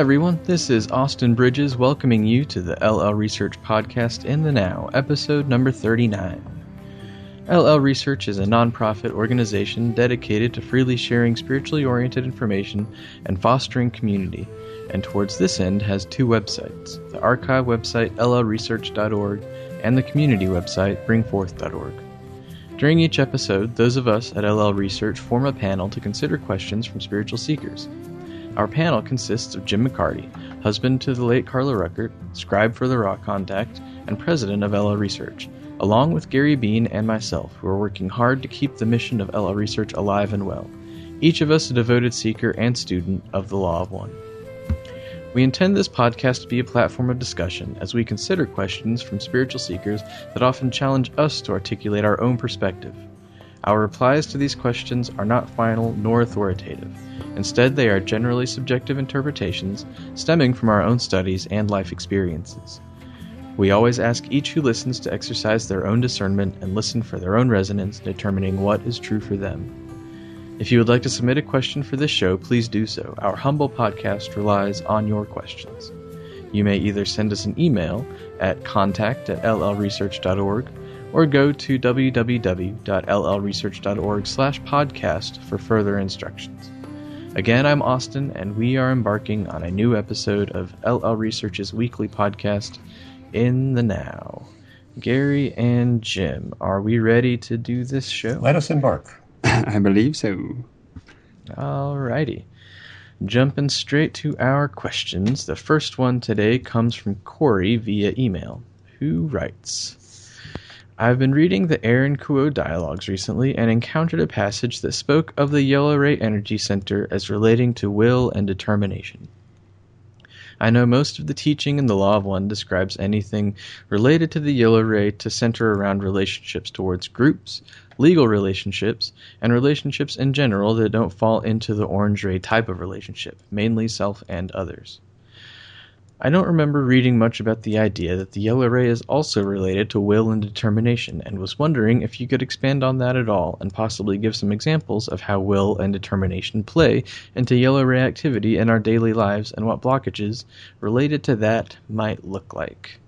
Everyone. This is Austin Bridges welcoming you to the LL Research Podcast in the Now, episode number 39. LL Research is a nonprofit organization dedicated to freely sharing spiritually oriented information and fostering community, and towards this end has two websites the archive website llresearch.org and the community website bring4th.org. During each episode, those of us at LL Research form a panel to consider questions from spiritual seekers. Our panel consists of Jim McCarty, husband to the late Carla Rueckert, scribe for the Ra Contact, and president of LL Research, along with Gary Bean and myself, who are working hard to keep the mission of LL Research alive and well, each of us a devoted seeker and student of the Law of One. We intend this podcast to be a platform of discussion as we consider questions from spiritual seekers that often challenge us to articulate our own perspective. Our replies to these questions are not final nor authoritative. Instead, they are generally subjective interpretations stemming from our own studies and life experiences. We always ask each who listens to exercise their own discernment and listen for their own resonance, determining what is true for them. If you would like to submit a question for this show, please do so. Our humble podcast relies on your questions. You may either send us an email at contact at llresearch.org or go to www.llresearch.org slash podcast for further instructions. Again, I'm Austin, and we are embarking on a new episode of LL Research's weekly podcast, In the Now. Gary and Jim, are we ready to do this show? Let us embark. I believe so. All righty. Jumping straight to our questions. The first one today comes from Corey via email, who writes I've been reading the Aaron Q'uo dialogues recently and encountered a passage that spoke of the Yellow Ray Energy Center as relating to will and determination. I know most of the teaching in the Law of One describes anything related to the Yellow Ray to center around relationships towards groups, legal relationships, and relationships in general that don't fall into the Orange Ray type of relationship, mainly self and others. I don't remember reading much about the idea that the yellow ray is also related to will and determination, and was wondering if you could expand on that at all, and possibly give some examples of how will and determination play into yellow ray activity in our daily lives and what blockages related to that might look like.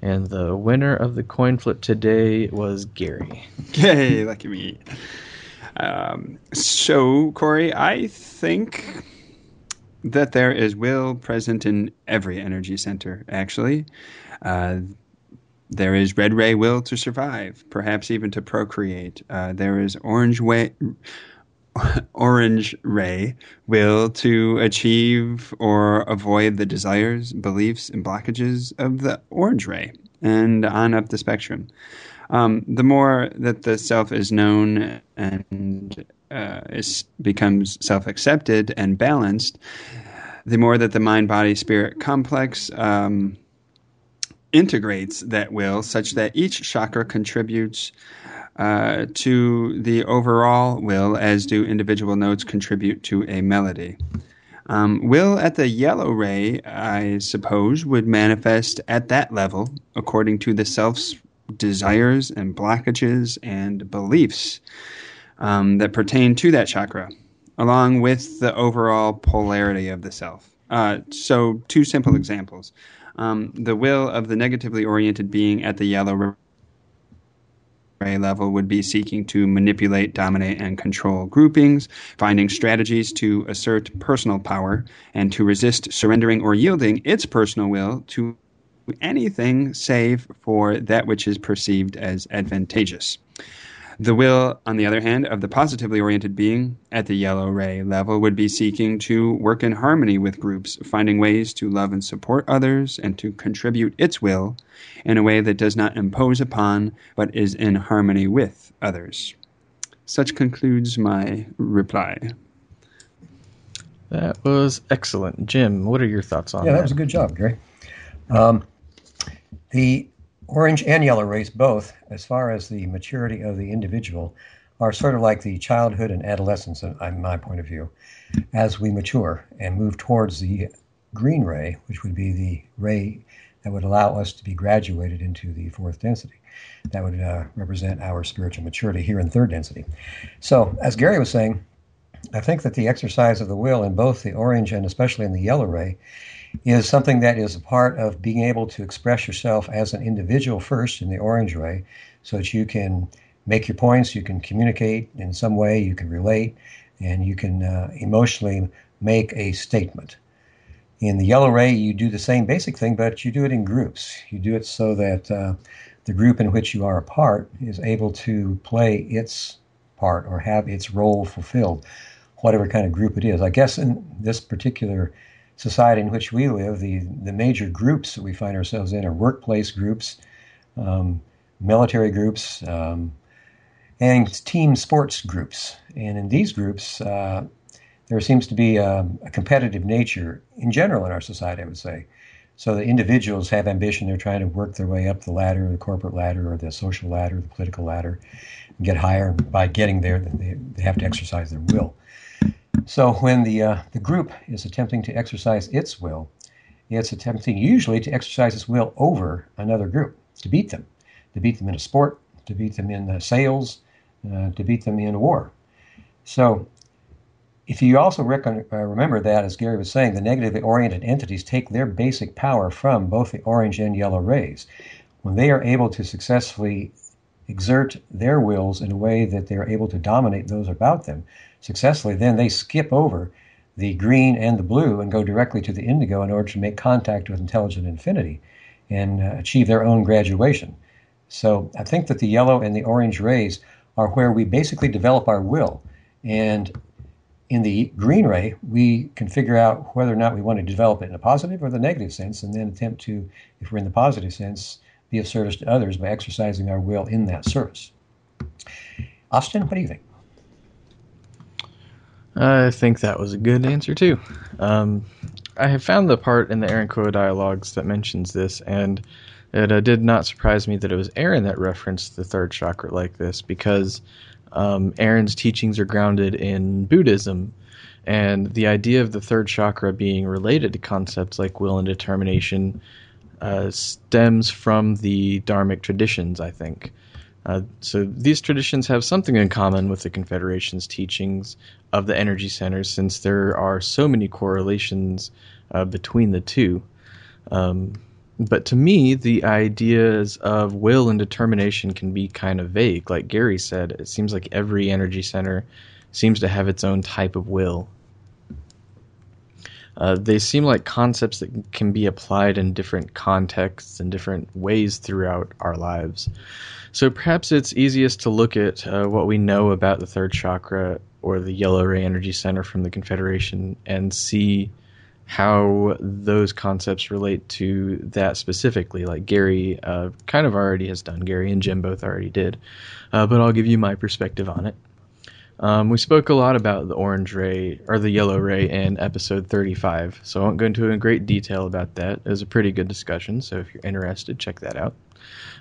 And the winner of the coin flip today was Gary. Yay, lucky me. Um, so, Corey, I think that there is will present in every energy center, actually. Uh, there is red ray will to survive, perhaps even to procreate. Uh, there is orange way, orange ray will to achieve or avoid the desires, beliefs, and blockages of the orange ray, and on up the spectrum. Um, the more that the self is known and uh, is, becomes self accepted and balanced, the more that the mind body spirit complex um, integrates that will, such that each chakra contributes uh, to the overall will, as do individual notes contribute to a melody. Um, will at the yellow ray, I suppose, would manifest at that level according to the self's desires and blockages and beliefs um, that pertain to that chakra, along with the overall polarity of the self. Uh, so, two simple examples. Um, the will of the negatively oriented being at the yellow ray level would be seeking to manipulate, dominate, and control groupings, finding strategies to assert personal power, and to resist surrendering or yielding its personal will to anything save for that which is perceived as advantageous. The will, on the other hand, of the positively oriented being at the yellow ray level would be seeking to work in harmony with groups, finding ways to love and support others and to contribute its will in a way that does not impose upon but is in harmony with others. Such concludes my reply. That was excellent. Jim, what are your thoughts on yeah, that? that was a good job, Gary. Um, the orange and yellow rays, both, as far as the maturity of the individual, are sort of like the childhood and adolescence, in my point of view. As we mature and move towards the green ray, which would be the ray that would allow us to be graduated into the fourth density, that would uh, represent our spiritual maturity here in third density. So, as Gary was saying, I think that the exercise of the will in both the orange and especially in the yellow ray is something that is a part of being able to express yourself as an individual first in the orange ray so that you can make your points, you can communicate in some way, you can relate, and you can uh, emotionally make a statement. In the yellow ray, you do the same basic thing, but you do it in groups. You do it so that uh, the group in which you are a part is able to play its part or have its role fulfilled, whatever kind of group it is. I guess in this particular society in which we live, the, the major groups that we find ourselves in are workplace groups, um, military groups, um, and team sports groups. And in these groups, uh, there seems to be a, a, competitive nature in general in our society, I would say. So the individuals have ambition. They're trying to work their way up the ladder, the corporate ladder, or the social ladder, the political ladder, and get higher. By getting there, they, they have to exercise their will. So when the, uh, the group is attempting to exercise its will, it's attempting usually to exercise its will over another group, to beat them, to beat them in a sport, to beat them in the sales, uh, to beat them in a war. So if you also reckon, uh, remember that, as Gary was saying, the negatively oriented entities take their basic power from both the orange and yellow rays. When they are able to successfully exert their wills in a way that they're able to dominate those about them successfully, then they skip over the green and the blue and go directly to the indigo in order to make contact with intelligent infinity and uh, achieve their own graduation. So I think that the yellow and the orange rays are where we basically develop our will. And in the green ray, we can figure out whether or not we want to develop it in a positive or the negative sense, and then attempt to, if we're in the positive sense, be of service to others by exercising our will in that service. Austin, what do you think? I think that was a good answer too. Um, I have found the part in the Aaron Q'uo dialogues that mentions this, and it uh, did not surprise me that it was Aaron that referenced the third chakra like this because um, Aaron's teachings are grounded in Buddhism, and the idea of the third chakra being related to concepts like will and determination uh, stems from the Dharmic traditions, I think. Uh, so these traditions have something in common with the Confederation's teachings of the energy centers, since there are so many correlations uh, between the two. Um, but to me, the ideas of will and determination can be kind of vague. Like Gary said, it seems like every energy center seems to have its own type of will. Uh, they seem like concepts that can be applied in different contexts and different ways throughout our lives. So perhaps it's easiest to look at uh, what we know about the third chakra or the yellow ray energy center from the Confederation and see how those concepts relate to that specifically. Like Gary uh, kind of already has done. Gary and Jim both already did. Uh, but I'll give you my perspective on it. Um, we spoke a lot about the orange ray or the yellow ray in episode 35, so I won't go into in great detail about that. It was a pretty good discussion, so if you're interested, check that out.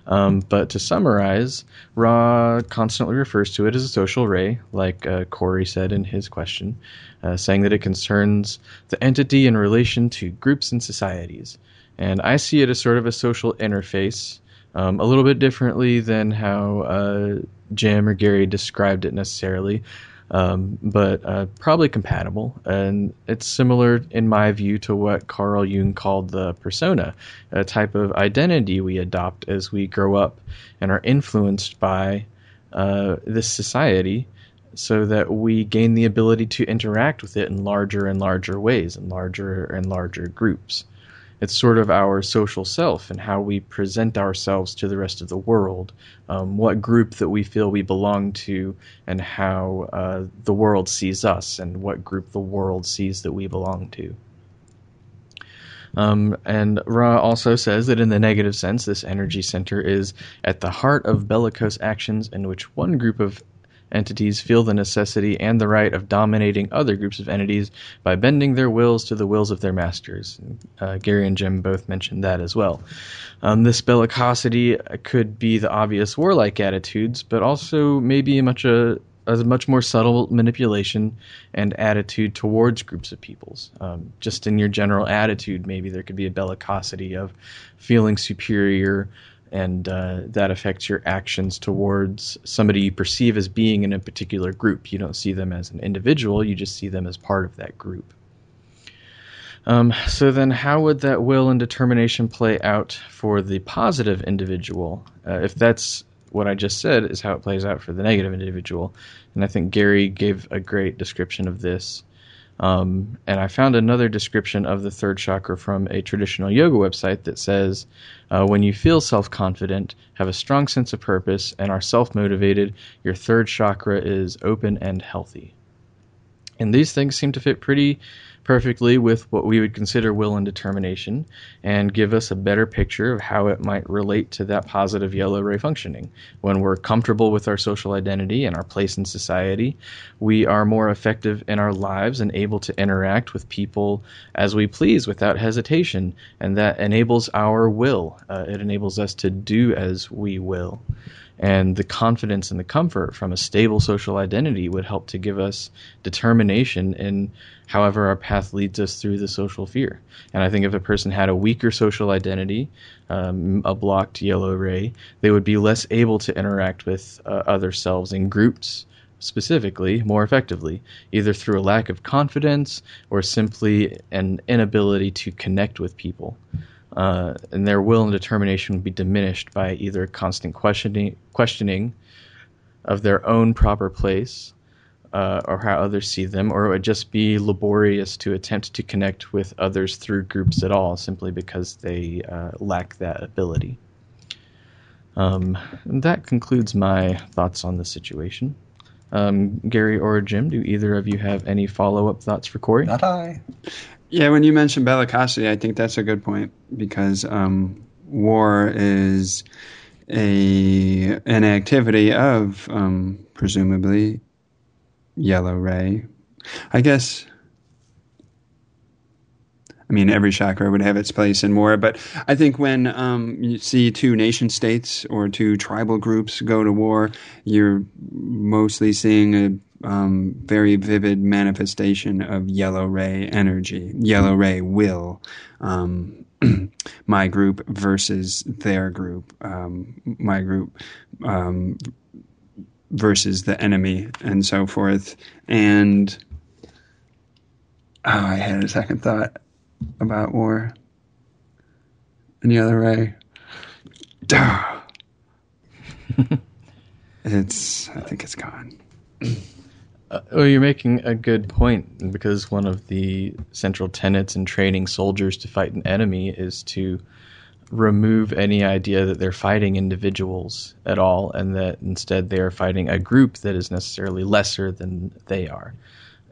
Um, but to summarize, Ra constantly refers to it as a social ray, like uh, Corey said in his question, uh, saying that it concerns the entity in relation to groups and societies. And I see it as sort of a social interface, um, a little bit differently than how uh, Jim or Gary described it necessarily um, but uh, probably compatible. And it's similar, in my view, to what Carl Jung called the persona, a type of identity we adopt as we grow up and are influenced by uh, this society so that we gain the ability to interact with it in larger and larger ways, in larger and larger groups. It's sort of our social self and how we present ourselves to the rest of the world, um, what group that we feel we belong to, and how uh, the world sees us, and what group the world sees that we belong to. Um, and Ra also says that in the negative sense, this energy center is at the heart of bellicose actions in which one group of entities feel the necessity and the right of dominating other groups of entities by bending their wills to the wills of their masters. Uh, Gary and Jim both mentioned that as well. Um, this bellicosity could be the obvious warlike attitudes, but also maybe much a a much more subtle manipulation and attitude towards groups of peoples. Um, just in your general attitude, maybe there could be a bellicosity of feeling superior and uh, that affects your actions towards somebody you perceive as being in a particular group. You don't see them as an individual, you just see them as part of that group. Um, so then, how would that will and determination play out for the positive individual? Uh, if that's what I just said, is how it plays out for the negative individual. And I think Gary gave a great description of this. Um, and I found another description of the third chakra from a traditional yoga website that says, uh, when you feel self confident, have a strong sense of purpose, and are self motivated, your third chakra is open and healthy. And these things seem to fit pretty perfectly with what we would consider will and determination and give us a better picture of how it might relate to that positive yellow ray functioning. When we're comfortable with our social identity and our place in society, we are more effective in our lives and able to interact with people as we please without hesitation, and that enables our will. Uh, it enables us to do as we will and the confidence and the comfort from a stable social identity would help to give us determination in however our path leads us through the social fear. And I think if a person had a weaker social identity, um, a blocked yellow ray, they would be less able to interact with uh, other selves in groups specifically more effectively, either through a lack of confidence or simply an inability to connect with people uh, and their will and determination would be diminished by either constant questioning, questioning of their own proper place uh, or how others see them, or it would just be laborious to attempt to connect with others through groups at all, simply because they uh, lack that ability. Um, that concludes my thoughts on the situation. Um, Gary or Jim, do either of you have any follow up thoughts for Corey? Not I. Yeah, when you mentioned bellicosity, I think that's a good point because um, war is a an activity of um, presumably yellow ray. I guess. I mean, every chakra would have its place in war, but I think when um, you see two nation states or two tribal groups go to war, you're mostly seeing a um, very vivid manifestation of yellow ray energy, yellow ray will. Um, my group versus their group, um, my group um, versus the enemy, and so forth. And oh, I had a second thought about war. Any other ray? it's. I think it's gone. Uh, well, you're making a good point because one of the central tenets in training soldiers to fight an enemy is to remove any idea that they're fighting individuals at all and that instead they are fighting a group that is necessarily lesser than they are.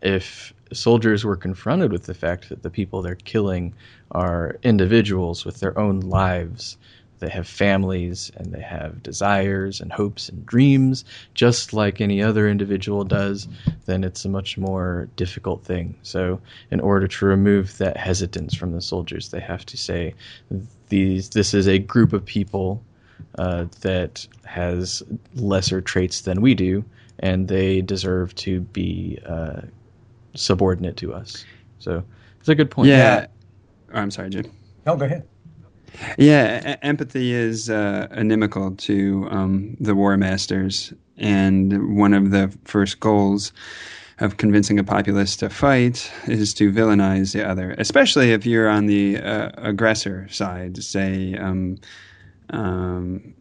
If soldiers were confronted with the fact that the people they're killing are individuals with their own lives they have families and they have desires and hopes and dreams, just like any other individual does, then it's a much more difficult thing. So, in order to remove that hesitance from the soldiers, they have to say, "These, this is a group of people uh, that has lesser traits than we do, and they deserve to be uh, subordinate to us." So, it's a good point. Yeah. Oh, I'm sorry, Jim. No, go ahead. Yeah, empathy is uh, inimical to um, the war masters, and one of the first goals of convincing a populace to fight is to villainize the other, especially if you're on the uh, aggressor side. Say, um, um,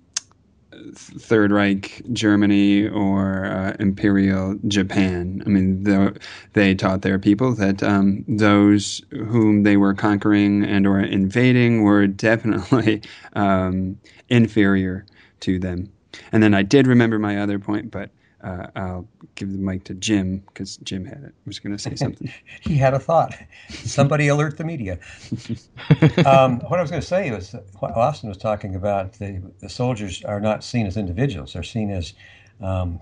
Third Reich Germany or uh, Imperial Japan. I mean, the, they taught their people that um, those whom they were conquering and or invading were definitely um, inferior to them. And then I did remember my other point, but uh, I'll give the mic to Jim because Jim had it. Was going to say something. he had a thought. Somebody alert the media. um, what I was going to say was what Austin was talking about. The, the soldiers are not seen as individuals; they're seen as um,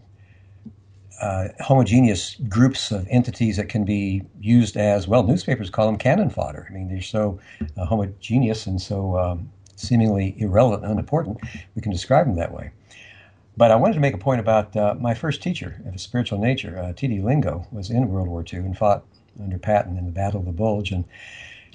uh, homogeneous groups of entities that can be used as well. Newspapers call them cannon fodder. I mean, they're so uh, homogeneous and so um, seemingly irrelevant, and unimportant. We can describe them that way. But I wanted to make a point about uh, my first teacher of a spiritual nature, uh, T.D. Lingo, was in World War II and fought under Patton in the Battle of the Bulge. And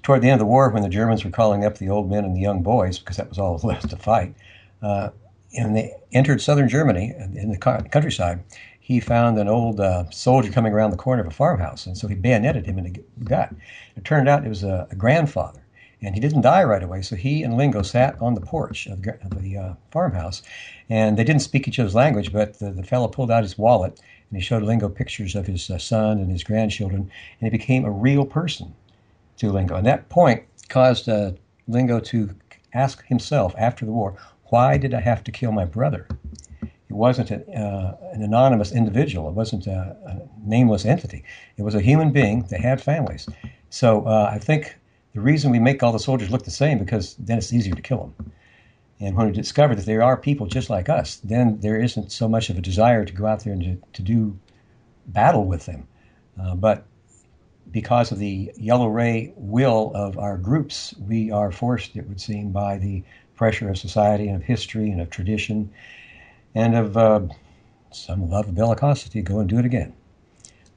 toward the end of the war, when the Germans were calling up the old men and the young boys, because that was all left to fight, Uh, and they entered southern Germany in the countryside. He found an old uh, soldier coming around the corner of a farmhouse, and so he bayoneted him in the gut. It turned out it was a, a grandfather, and he didn't die right away. So he and Lingo sat on the porch of, the uh, farmhouse, and they didn't speak each other's language. But the, the fellow pulled out his wallet and he showed Lingo pictures of his uh, son and his grandchildren, and he became a real person to Lingo. And that point caused uh, Lingo to ask himself after the war, why did I have to kill my brother? It wasn't a, uh, an anonymous individual. It wasn't a, a, nameless entity. It was a human being. They had families. So uh, I think the reason we make all the soldiers look the same because then it's easier to kill them. And when we discover that there are people just like us, then there isn't so much of a desire to go out there and to, to do battle with them. Uh, but because of the yellow ray will of our groups, we are forced, it would seem, by the pressure of society and of history and of tradition and of uh, some love of bellicosity to go and do it again.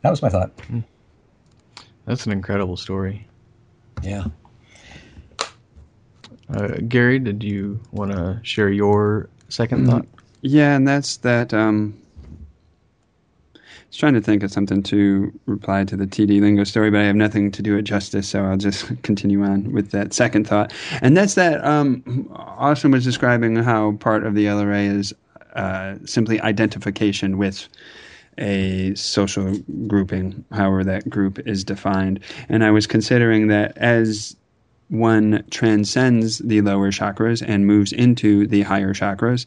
That was my thought. Hmm. That's an incredible story. Yeah. Uh, Gary, did you want to share your second thought? Yeah, and that's that. Um, I was trying to think of something to reply to the TD Lingo story, but I have nothing to do it justice, so I'll just continue on with that second thought. And that's that um, Austin was describing how part of the yellow ray is uh, simply identification with a social grouping, however that group is defined. And I was considering that as one transcends the lower chakras and moves into the higher chakras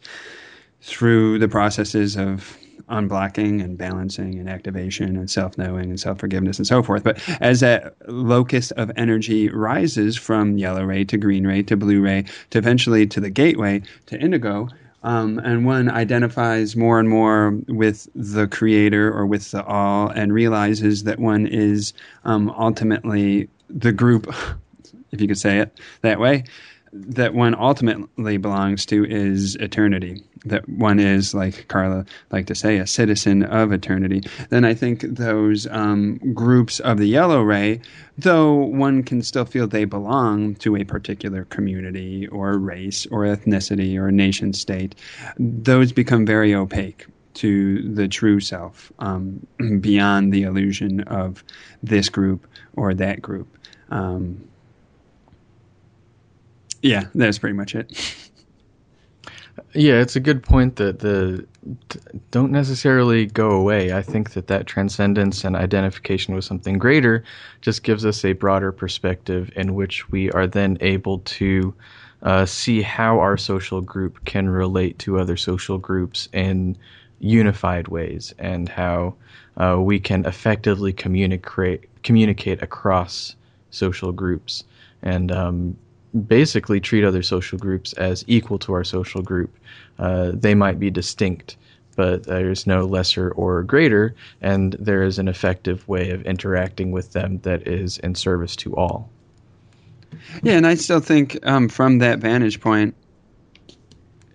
through the processes of unblocking and balancing and activation and self knowing and self forgiveness and so forth. But as that locus of energy rises from yellow ray to green ray to blue ray to eventually to the gateway to indigo, um, and one identifies more and more with the creator or with the all and realizes that one is um, ultimately the group if you could say it that way, that one ultimately belongs to is eternity. That one is, like Carla like to say, a citizen of eternity. Then I think those um, groups of the yellow ray, though one can still feel they belong to a particular community or race or ethnicity or nation state, those become very opaque to the true self um, beyond the illusion of this group or that group. Um, yeah, that's pretty much it. Yeah, it's a good point that the don't necessarily go away. I think that that transcendence and identification with something greater just gives us a broader perspective in which we are then able to uh, see how our social group can relate to other social groups in unified ways and how uh, we can effectively communicate communicate across social groups and um, basically treat other social groups as equal to our social group. Uh, they might be distinct, but there's no lesser or greater, and there is an effective way of interacting with them that is in service to all. Yeah, and I still think um, from that vantage point,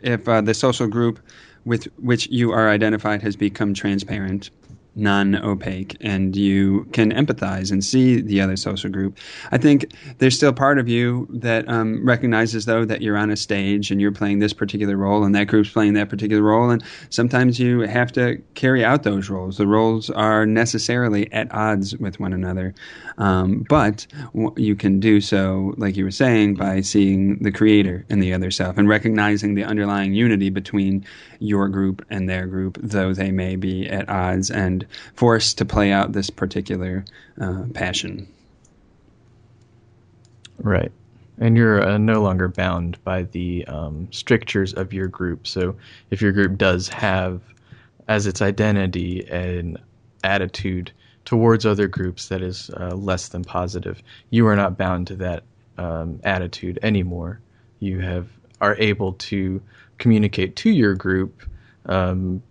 if uh, the social group with which you are identified has become transparent, non opaque and you can empathize and see the other social group. I think there's still part of you that um, recognizes, though, that you're on a stage and you're playing this particular role and that group's playing that particular role. And sometimes you have to carry out those roles. The roles are necessarily at odds with one another. Um, but you can do so, like you were saying, by seeing the creator in the other self and recognizing the underlying unity between your group and their group, though they may be at odds and forced to play out this particular uh, passion. Right. And you're uh, no longer bound by the um, strictures of your group. So if your group does have as its identity an attitude towards other groups that is uh, less than positive, you are not bound to that um, attitude anymore. You have are able to communicate to your group um,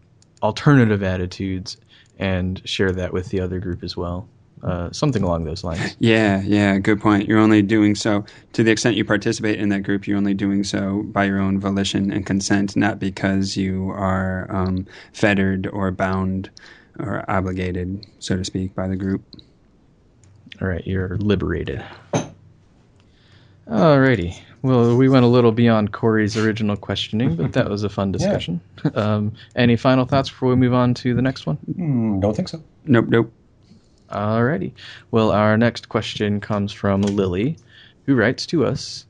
alternative attitudes and share that with the other group as well. Uh, something along those lines. Yeah, yeah, good point. You're only doing so to the extent you participate in that group. You're only doing so by your own volition and consent, not because you are um, fettered or bound or obligated, so to speak, by the group. All right, you're liberated. Alrighty. Well, we went a little beyond Corey's original questioning, but that was a fun discussion. Yeah. Um, any final thoughts before we move on to the next one? Mm, don't think so. Nope, nope. Alrighty. Well, our next question comes from Lily, who writes to us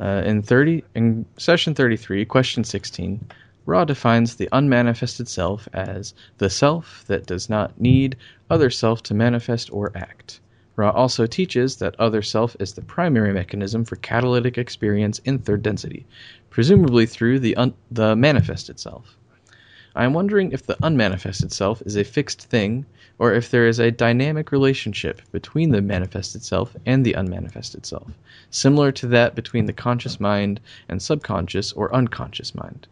uh, in thirty in session thirty three, question sixteen. Ra defines the unmanifested self as the self that does not need other self to manifest or act. Ra also teaches that other self is the primary mechanism for catalytic experience in third density, presumably through the un- the manifested self. I am wondering if the unmanifested self is a fixed thing or if there is a dynamic relationship between the manifested self and the unmanifested self, similar to that between the conscious mind and subconscious or unconscious mind.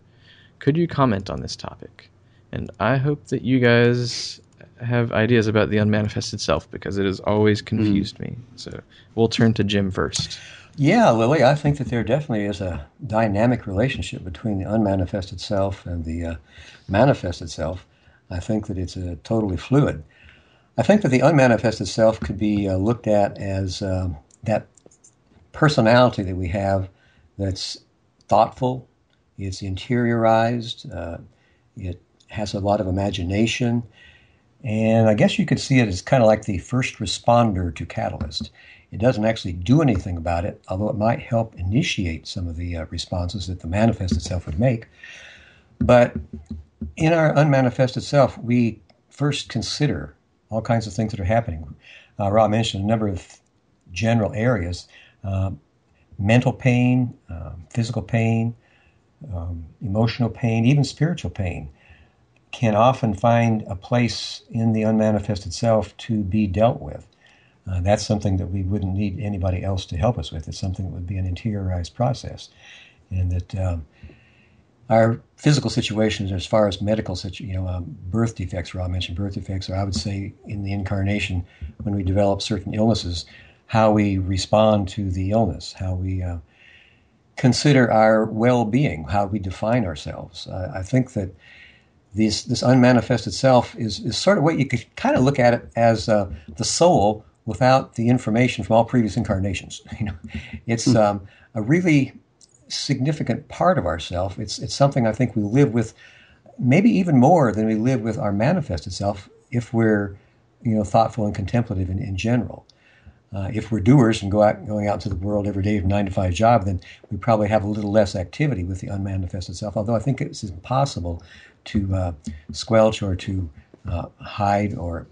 Could you comment on this topic? And I hope that you guys have ideas about the unmanifested self because it has always confused mm. me. So we'll turn to Jim first. Yeah, Lily, I think that there definitely is a dynamic relationship between the unmanifested self and the uh, manifested self. I think that it's a totally fluid. I think that the unmanifested self could be uh, looked at as uh, that personality that we have that's thoughtful, it's interiorized, uh, it has a lot of imagination, and I guess you could see it as kind of like the first responder to Catalyst. It doesn't actually do anything about it, although it might help initiate some of the uh, responses that the manifest itself would make. But in our unmanifested self, we first consider all kinds of things that are happening. Uh, Ra mentioned a number of general areas uh, mental pain, uh, physical pain, um, emotional pain, even spiritual pain can often find a place in the unmanifested self to be dealt with. Uh, that's something that we wouldn't need anybody else to help us with. It's something that would be an interiorized process. And that um, our physical situations as far as medical situ- you know um, birth defects Ra mentioned birth defects or i would say in the incarnation when we develop certain illnesses how we respond to the illness how we uh, consider our well-being how we define ourselves uh, i think that this this unmanifested self is, is sort of what you could kind of look at it as uh, the soul without the information from all previous incarnations you know it's hmm. um, a really significant part of ourself. It's it's something I think we live with, maybe even more than we live with our manifested self if we're, you know, thoughtful and contemplative in, in general. Uh, if we're doers and go out going out into the world every day from nine to five job, then we probably have a little less activity with the unmanifested self. Although I think it's impossible to uh, squelch or to uh, hide or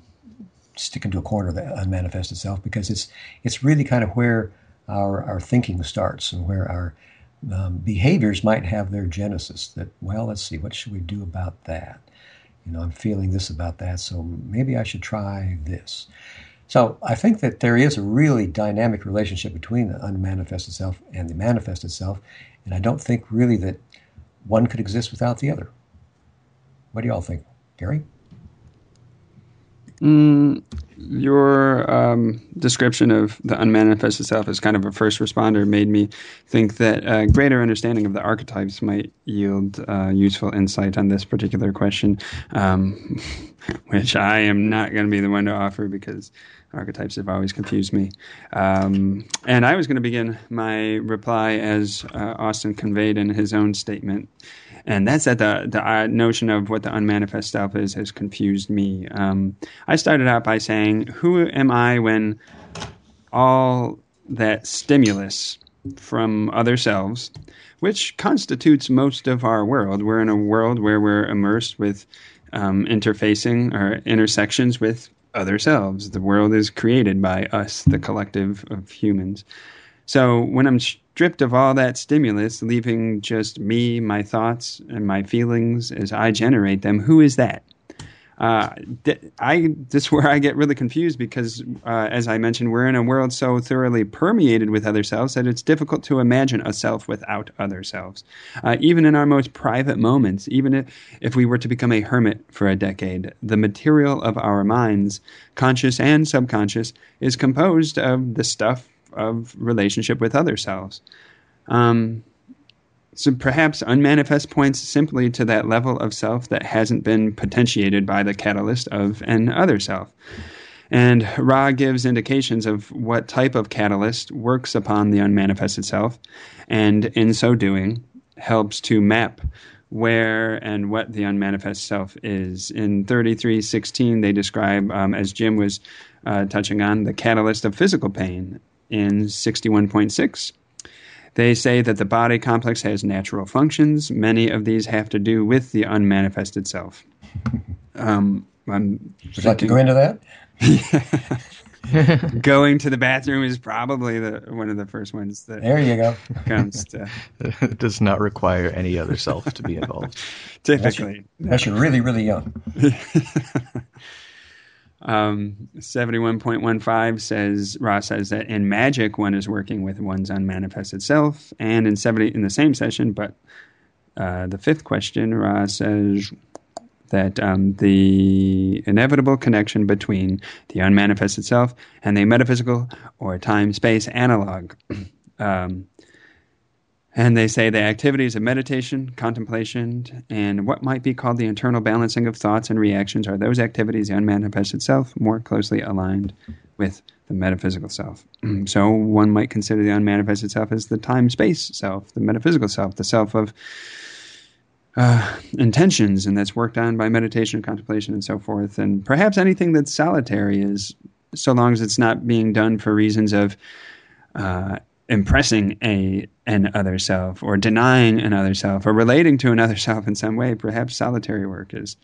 stick into a corner of the unmanifested self because it's it's really kind of where our our thinking starts and where our um, behaviors might have their genesis that, well, let's see, what should we do about that? You know, I'm feeling this about that, so maybe I should try this. So I think that there is a really dynamic relationship between the unmanifest itself and the manifest itself, and I don't think really that one could exist without the other. What do y'all think, Gary? Mm, your um, description of the unmanifested self as kind of a first responder made me think that a greater understanding of the archetypes might yield uh, useful insight on this particular question, um, which I am not going to be the one to offer because archetypes have always confused me. Um, and I was going to begin my reply as uh, Austin conveyed in his own statement and that's that the the uh, notion of what the unmanifest self is has confused me. Um, I started out by saying, "Who am I when all that stimulus from other selves, which constitutes most of our world, we're in a world where we're immersed with um, interfacing or intersections with other selves. The world is created by us, the collective of humans." So when I'm stripped of all that stimulus, leaving just me, my thoughts, and my feelings as I generate them, who is that? Uh, I this is where I get really confused because, uh, as I mentioned, we're in a world so thoroughly permeated with other selves that it's difficult to imagine a self without other selves. Uh, even in our most private moments, even if, if we were to become a hermit for a decade, the material of our minds, conscious and subconscious, is composed of the stuff of relationship with other selves. Um, so perhaps unmanifest points simply to that level of self that hasn't been potentiated by the catalyst of an other self. And Ra gives indications of what type of catalyst works upon the unmanifested self, and in so doing, helps to map where and what the unmanifest self is. In 3316, they describe, um, as Jim was uh, touching on, the catalyst of physical pain. In 61.6, they say that the body complex has natural functions. Many of these have to do with the unmanifested self. Um, I'm Would you like to go into that? Going to the bathroom is probably the one of the first ones that there you go comes to. it does not require any other self to be involved. Typically, unless you're, unless you're really really young. Um, Seventy-one point one five says Ross says that in magic one is working with one's unmanifested self, and in seventy in the same session, but uh, the fifth question, Ross says that um, the inevitable connection between the unmanifested self and the metaphysical or time space analog. um, and they say the activities of meditation, contemplation, and what might be called the internal balancing of thoughts and reactions are those activities, the unmanifested self, more closely aligned with the metaphysical self. so one might consider the unmanifested self as the time space self, the metaphysical self, the self of uh, intentions, and that's worked on by meditation, contemplation, and so forth. And perhaps anything that's solitary is, so long as it's not being done for reasons of uh, impressing a an other self, or denying another self, or relating to another self in some way. Perhaps solitary work is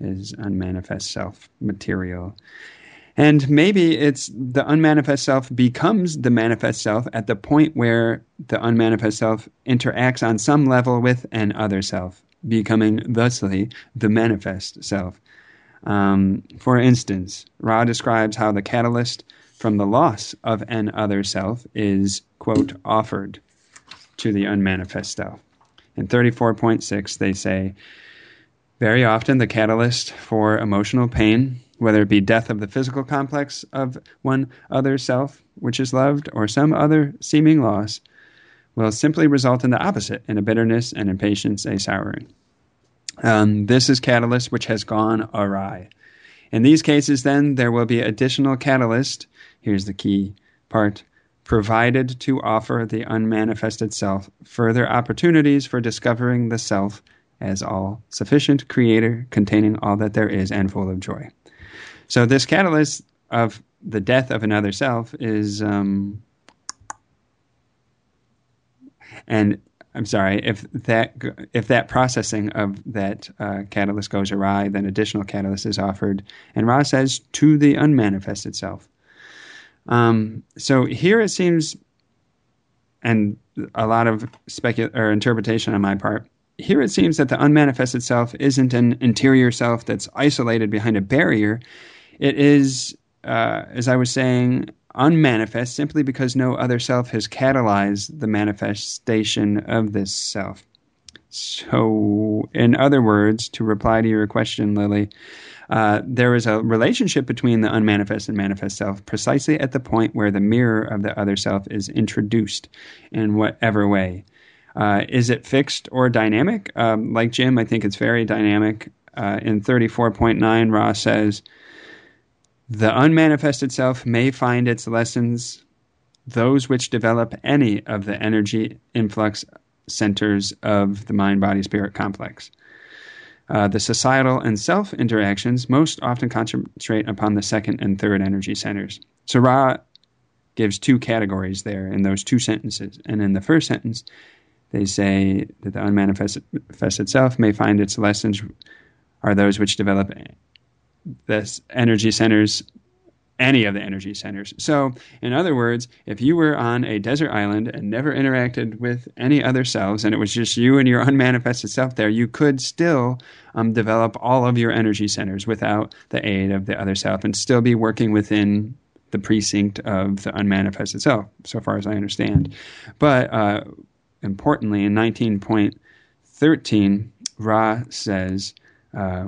is unmanifest self material. And maybe it's the unmanifest self becomes the manifest self at the point where the unmanifest self interacts on some level with an other self becoming thusly the manifest self. Um, for instance, Ra describes how the catalyst from the loss of an other self is, quote, offered to the unmanifest self. In 34.6, they say, very often the catalyst for emotional pain, whether it be death of the physical complex of one other self, which is loved, or some other seeming loss, will simply result in the opposite, in a bitterness and impatience, a souring. Um, this is catalyst which has gone awry. In these cases, then, there will be additional catalyst. Here's the key part provided to offer the unmanifested self further opportunities for discovering the self as all sufficient creator containing all that there is and full of joy. So, this catalyst of the death of another self is um, and I'm sorry if that if that processing of that uh, catalyst goes awry, then additional catalyst is offered, and Ra says to the unmanifested self. Um, so here it seems, and a lot of specul- or interpretation on my part. Here it seems that the unmanifested self isn't an interior self that's isolated behind a barrier. It is, uh, as I was saying, unmanifest simply because no other self has catalyzed the manifestation of this self. So, in other words, to reply to your question, Lily, uh, there is a relationship between the unmanifest and manifest self precisely at the point where the mirror of the other self is introduced in whatever way. Uh, is it fixed or dynamic? Um, like Jim, I think it's very dynamic. Uh, in 34.9, Ra says, the unmanifested self may find its lessons those which develop any of the energy influx centers of the mind body spirit complex. Uh, the societal and self interactions most often concentrate upon the second and third energy centers. So Ra gives two categories there in those two sentences. And in the first sentence, they say that the unmanifested self may find its lessons are those which develop the energy centers any of the energy centers. So, in other words, if you were on a desert island and never interacted with any other selves, and it was just you and your unmanifested self there, you could still um, develop all of your energy centers without the aid of the other self and still be working within the precinct of the unmanifested self, so far as I understand. But uh, importantly, in 19.13, Ra says, uh,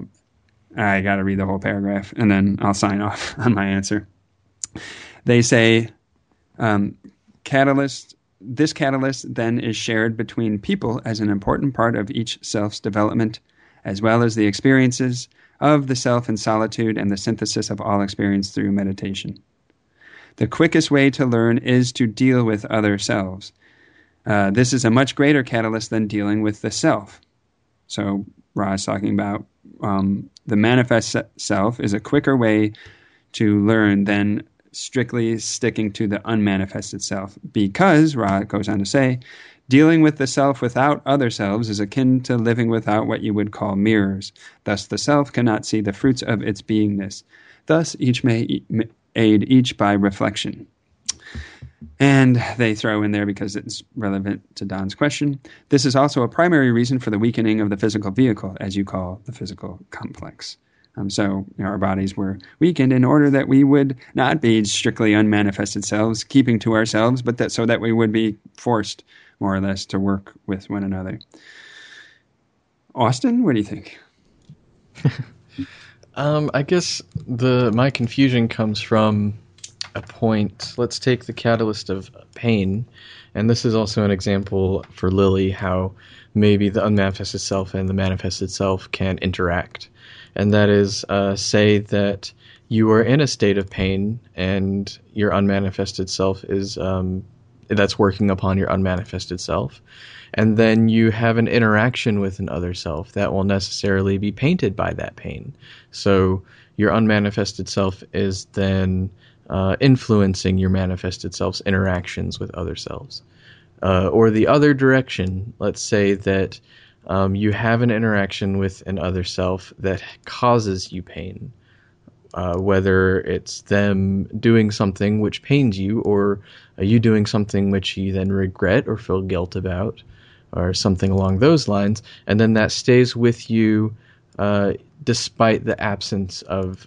I got to read the whole paragraph and then I'll sign off on my answer. They say, um, catalyst. This catalyst then is shared between people as an important part of each self's development, as well as the experiences of the self in solitude and the synthesis of all experience through meditation. The quickest way to learn is to deal with other selves. Uh, this is a much greater catalyst than dealing with the self. So, Ra is talking about um, the manifest self is a quicker way to learn than strictly sticking to the unmanifested self. Because, Ra goes on to say, dealing with the self without other selves is akin to living without what you would call mirrors. Thus, the self cannot see the fruits of its beingness. Thus, each may aid each by reflection. And they throw in there because it's relevant to Don's question. This is also a primary reason for the weakening of the physical vehicle, as you call the physical complex. Um, so you know, our bodies were weakened in order that we would not be strictly unmanifested selves, keeping to ourselves, but that so that we would be forced more or less to work with one another. Austin, what do you think? um, I guess the my confusion comes from a point. Let's take the catalyst of pain, and this is also an example for Lily how maybe the unmanifested self and the manifested self can interact, and that is, uh, say that you are in a state of pain and your unmanifested self is um, that's working upon your unmanifested self and then you have an interaction with an other self that will necessarily be painted by that pain. So your unmanifested self is then uh, influencing your manifested self's interactions with other selves. Uh, or the other direction, let's say that um, you have an interaction with an other self that causes you pain. Uh, whether it's them doing something which pains you, or you doing something which you then regret or feel guilt about, or something along those lines, and then that stays with you uh, despite the absence of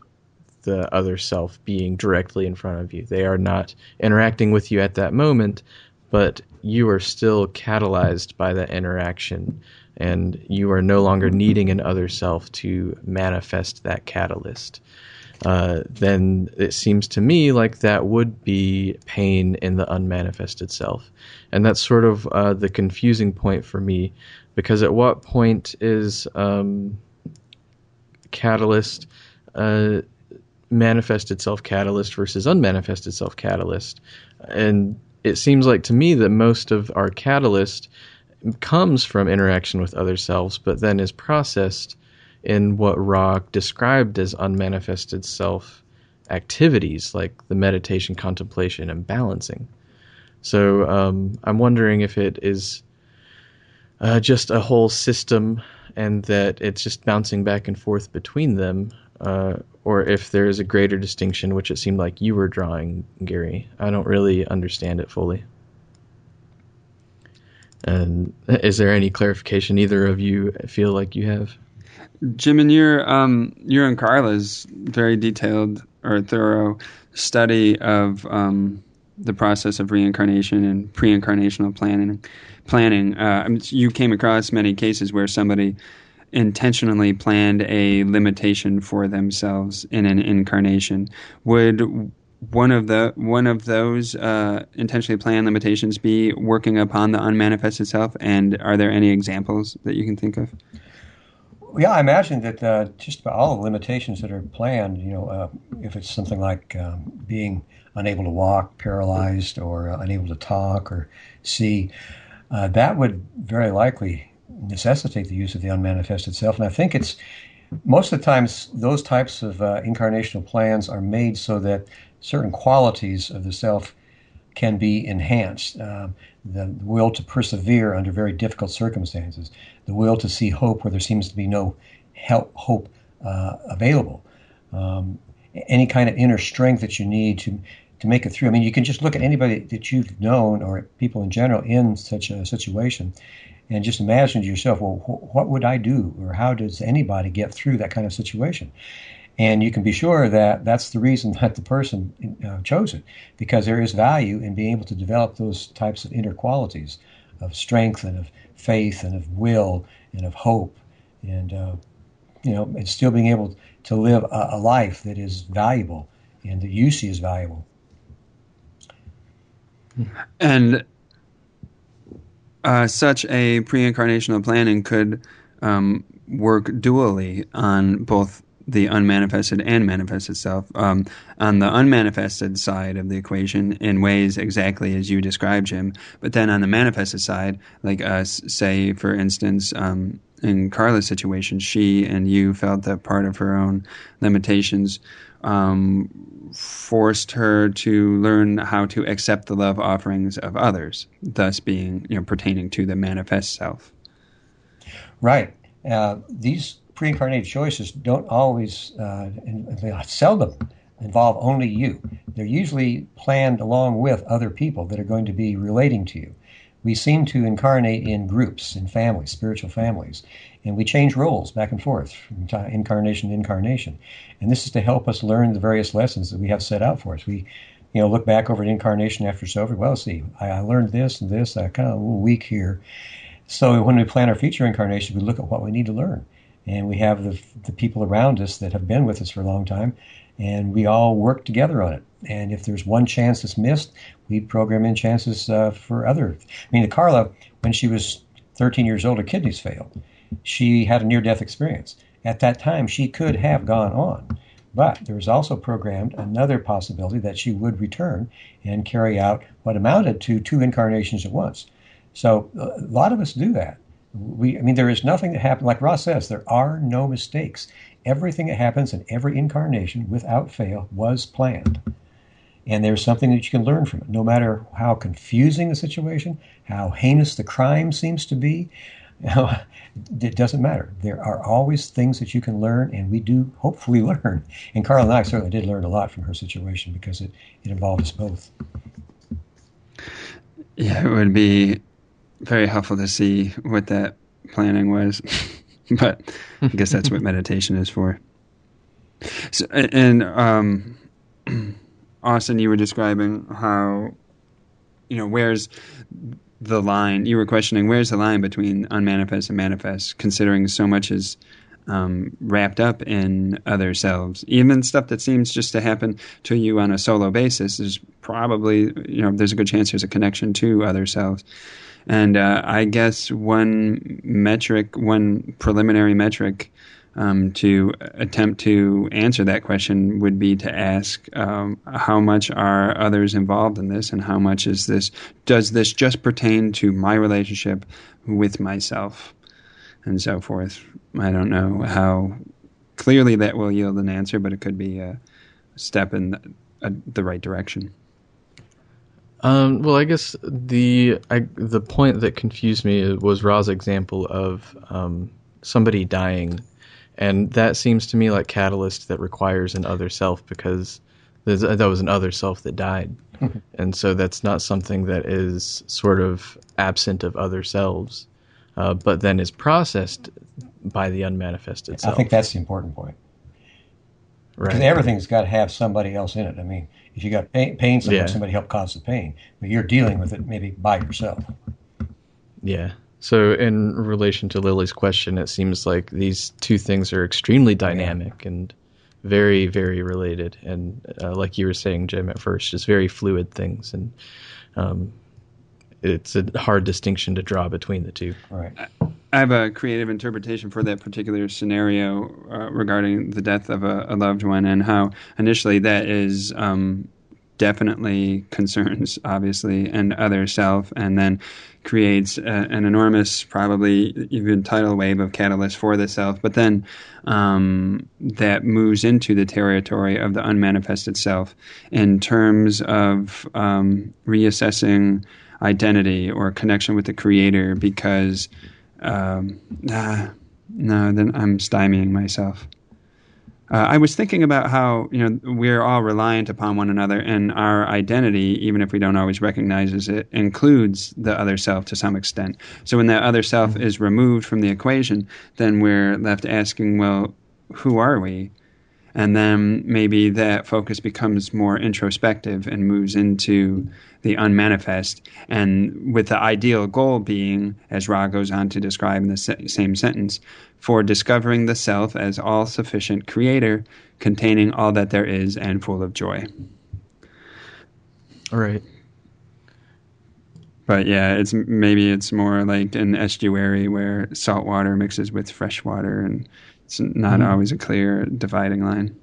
the other self being directly in front of you. They are not interacting with you at that moment, but you are still catalyzed by that interaction, and you are no longer needing an other self to manifest that catalyst. Uh, then it seems to me like that would be pain in the unmanifested self. And that's sort of uh, the confusing point for me, because at what point is um, catalyst uh, manifested self catalyst versus unmanifested self catalyst. And it seems like to me that most of our catalyst comes from interaction with other selves, but then is processed in what Ra described as unmanifested self activities like the meditation, contemplation, and balancing. So um, I'm wondering if it is uh, just a whole system and that it's just bouncing back and forth between them, uh, or if there is a greater distinction, which it seemed like you were drawing, Gary. I don't really understand it fully. And is there any clarification either of you feel like you have? Jim, in your um, your and Carla's very detailed or thorough study of um, the process of reincarnation and pre-incarnational planning, planning, uh, you came across many cases where somebody intentionally planned a limitation for themselves in an incarnation. Would one of the one of those uh, intentionally planned limitations be working upon the unmanifested self? And are there any examples that you can think of? Yeah, I imagine that uh, just about all the limitations that are planned, you know, uh, if it's something like um, being unable to walk, paralyzed, or uh, unable to talk or see, uh, that would very likely necessitate the use of the unmanifested self. And I think it's most of the times those types of uh, incarnational plans are made so that certain qualities of the self can be enhanced. Uh, the will to persevere under very difficult circumstances, the will to see hope where there seems to be no help, hope uh, available, um, any kind of inner strength that you need to to make it through. I mean, you can just look at anybody that you've known or people in general in such a situation, and just imagine to yourself, well, wh- what would I do, or how does anybody get through that kind of situation? And you can be sure that that's the reason that the person uh, chose it, because there is value in being able to develop those types of inner qualities of strength and of faith and of will and of hope, and uh, you know, and still being able to live a, a life that is valuable and that you see as valuable. And uh, such a pre-incarnational planning could um, work dually on both the unmanifested and manifested self. Um, on the unmanifested side of the equation, in ways exactly as you described, Jim. But then on the manifested side, like us, say, for instance, um, in Carla's situation, she and you felt that part of her own limitations um, forced her to learn how to accept the love offerings of others, thus being, you know, pertaining to the manifest self. Right. Uh, these pre-incarnated choices don't always, uh, seldom involve only you. They're usually planned along with other people that are going to be relating to you. We seem to incarnate in groups, in families, spiritual families, and we change roles back and forth from incarnation to incarnation. And this is to help us learn the various lessons that we have set out for us. We, you know, look back over an incarnation after it's over. Well, see, I, learned this and this. I kind of a little weak here. So when we plan our future incarnation, we look at what we need to learn and we have the, the people around us that have been with us for a long time, and we all work together on it. And if there's one chance that's missed, we program in chances uh, for other. I mean, Carla, when she was 13 years old, her kidneys failed. She had a near-death experience. At that time, she could have gone on, but there was also programmed another possibility that she would return and carry out what amounted to two incarnations at once. So a lot of us do that we i mean there is nothing that happens like Ra says there are no mistakes. Everything that happens in every incarnation without fail was planned. And there's something that you can learn from it. No matter how confusing the situation how heinous the crime seems to be it doesn't matter. There are always things that you can learn and we do hopefully learn. And carla and i certainly did learn a lot from her situation because it, it involved us both. Yeah it would be very helpful to see what that planning was. but I guess that's what meditation is for. So, and um, Austin, you were describing how, you know, where's the line? You were questioning where's the line between unmanifest and manifest, considering so much is um, wrapped up in other selves. Even stuff that seems just to happen to you on a solo basis is probably, you know, there's a good chance there's a connection to other selves. And uh, I guess one metric, one preliminary metric um, to attempt to answer that question would be to ask um, how much are others involved in this, and how much is this? Does this just pertain to my relationship with myself, and so forth? I don't know how clearly that will yield an answer, but it could be a step in the, a, the right direction. Um, well, I guess the I, the point that confused me was Ra's example of um, somebody dying, and that seems to me like catalyst that requires an other self because that was an other self that died, and so that's not something that is sort of absent of other selves, uh, but then is processed by the unmanifested self. I think that's the important point. Right. Because everything's got to have somebody else in it. I mean, if you got pain, pain somewhere, yeah. somebody helped cause the pain, but you're dealing with it maybe by yourself. Yeah. So, in relation to Lily's question, it seems like these two things are extremely dynamic yeah. and very, very related. And uh, like you were saying, Jim, at first, just very fluid things. And um, it's a hard distinction to draw between the two. Right. I have a creative interpretation for that particular scenario uh, regarding the death of a, a, loved one and how initially that is um, definitely concerns, obviously, and other self, and then creates a, an enormous, probably even tidal wave of catalyst for the self. But then um, that moves into the territory of the unmanifested self in terms of um, reassessing identity or connection with the creator because um, nah, no, then I'm stymieing myself. Uh, I was thinking about how you know we're all reliant upon one another, and our identity, even if we don't always recognize it, includes the other self to some extent. So when that other self mm-hmm. is removed from the equation, then we're left asking, well, who are we? And then maybe that focus becomes more introspective and moves into the unmanifest. And with the ideal goal being, as Ra goes on to describe in the same sentence, for discovering the self as all sufficient creator, containing all that there is and full of joy. All right. But yeah, it's maybe it's more like an estuary where salt water mixes with fresh water and It's not mm-hmm. always a clear dividing line.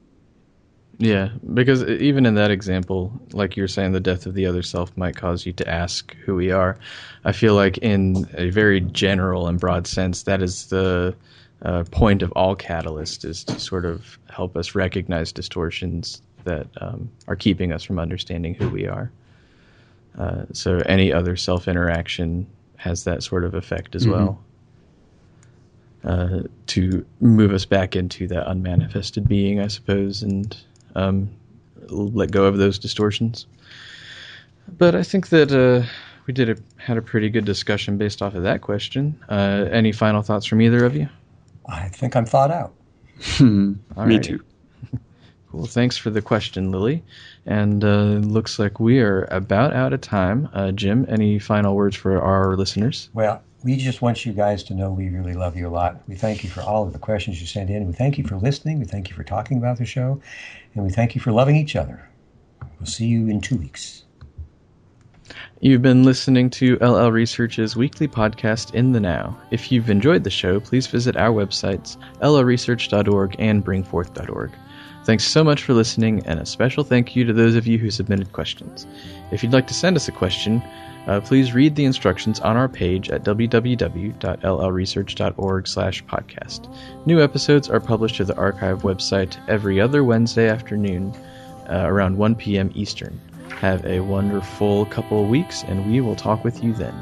Yeah, because even in that example, like you're saying, the death of the other self might cause you to ask who we are. I feel like, in a very general and broad sense, that is the uh, point of all catalyst is to sort of help us recognize distortions that um, are keeping us from understanding who we are. Uh, so any other self interaction has that sort of effect as mm-hmm. well. Uh, to move us back into that unmanifested being, I suppose, and um, let go of those distortions. But I think that uh, we did a, had a pretty good discussion based off of that question. Uh, any final thoughts from either of you? I think I'm thought out. Me right. too. Cool. Thanks for the question, Lily. And uh, looks like we are about out of time. Uh, Jim, any final words for our listeners? Well, we just want you guys to know we really love you a lot. We thank you for all of the questions you sent in. We thank you for listening. We thank you for talking about the show. And we thank you for loving each other. We'll see you in two weeks. You've been listening to LL Research's weekly podcast, In the Now. If you've enjoyed the show, please visit our websites, llresearch.org and bring4th.org. Thanks so much for listening, and a special thank you to those of you who submitted questions. If you'd like to send us a question, uh, please read the instructions on our page at www.llresearch.org/podcast. New episodes are published to the archive website every other Wednesday afternoon, uh, around 1 p.m. Eastern. Have a wonderful couple of weeks, and we will talk with you then.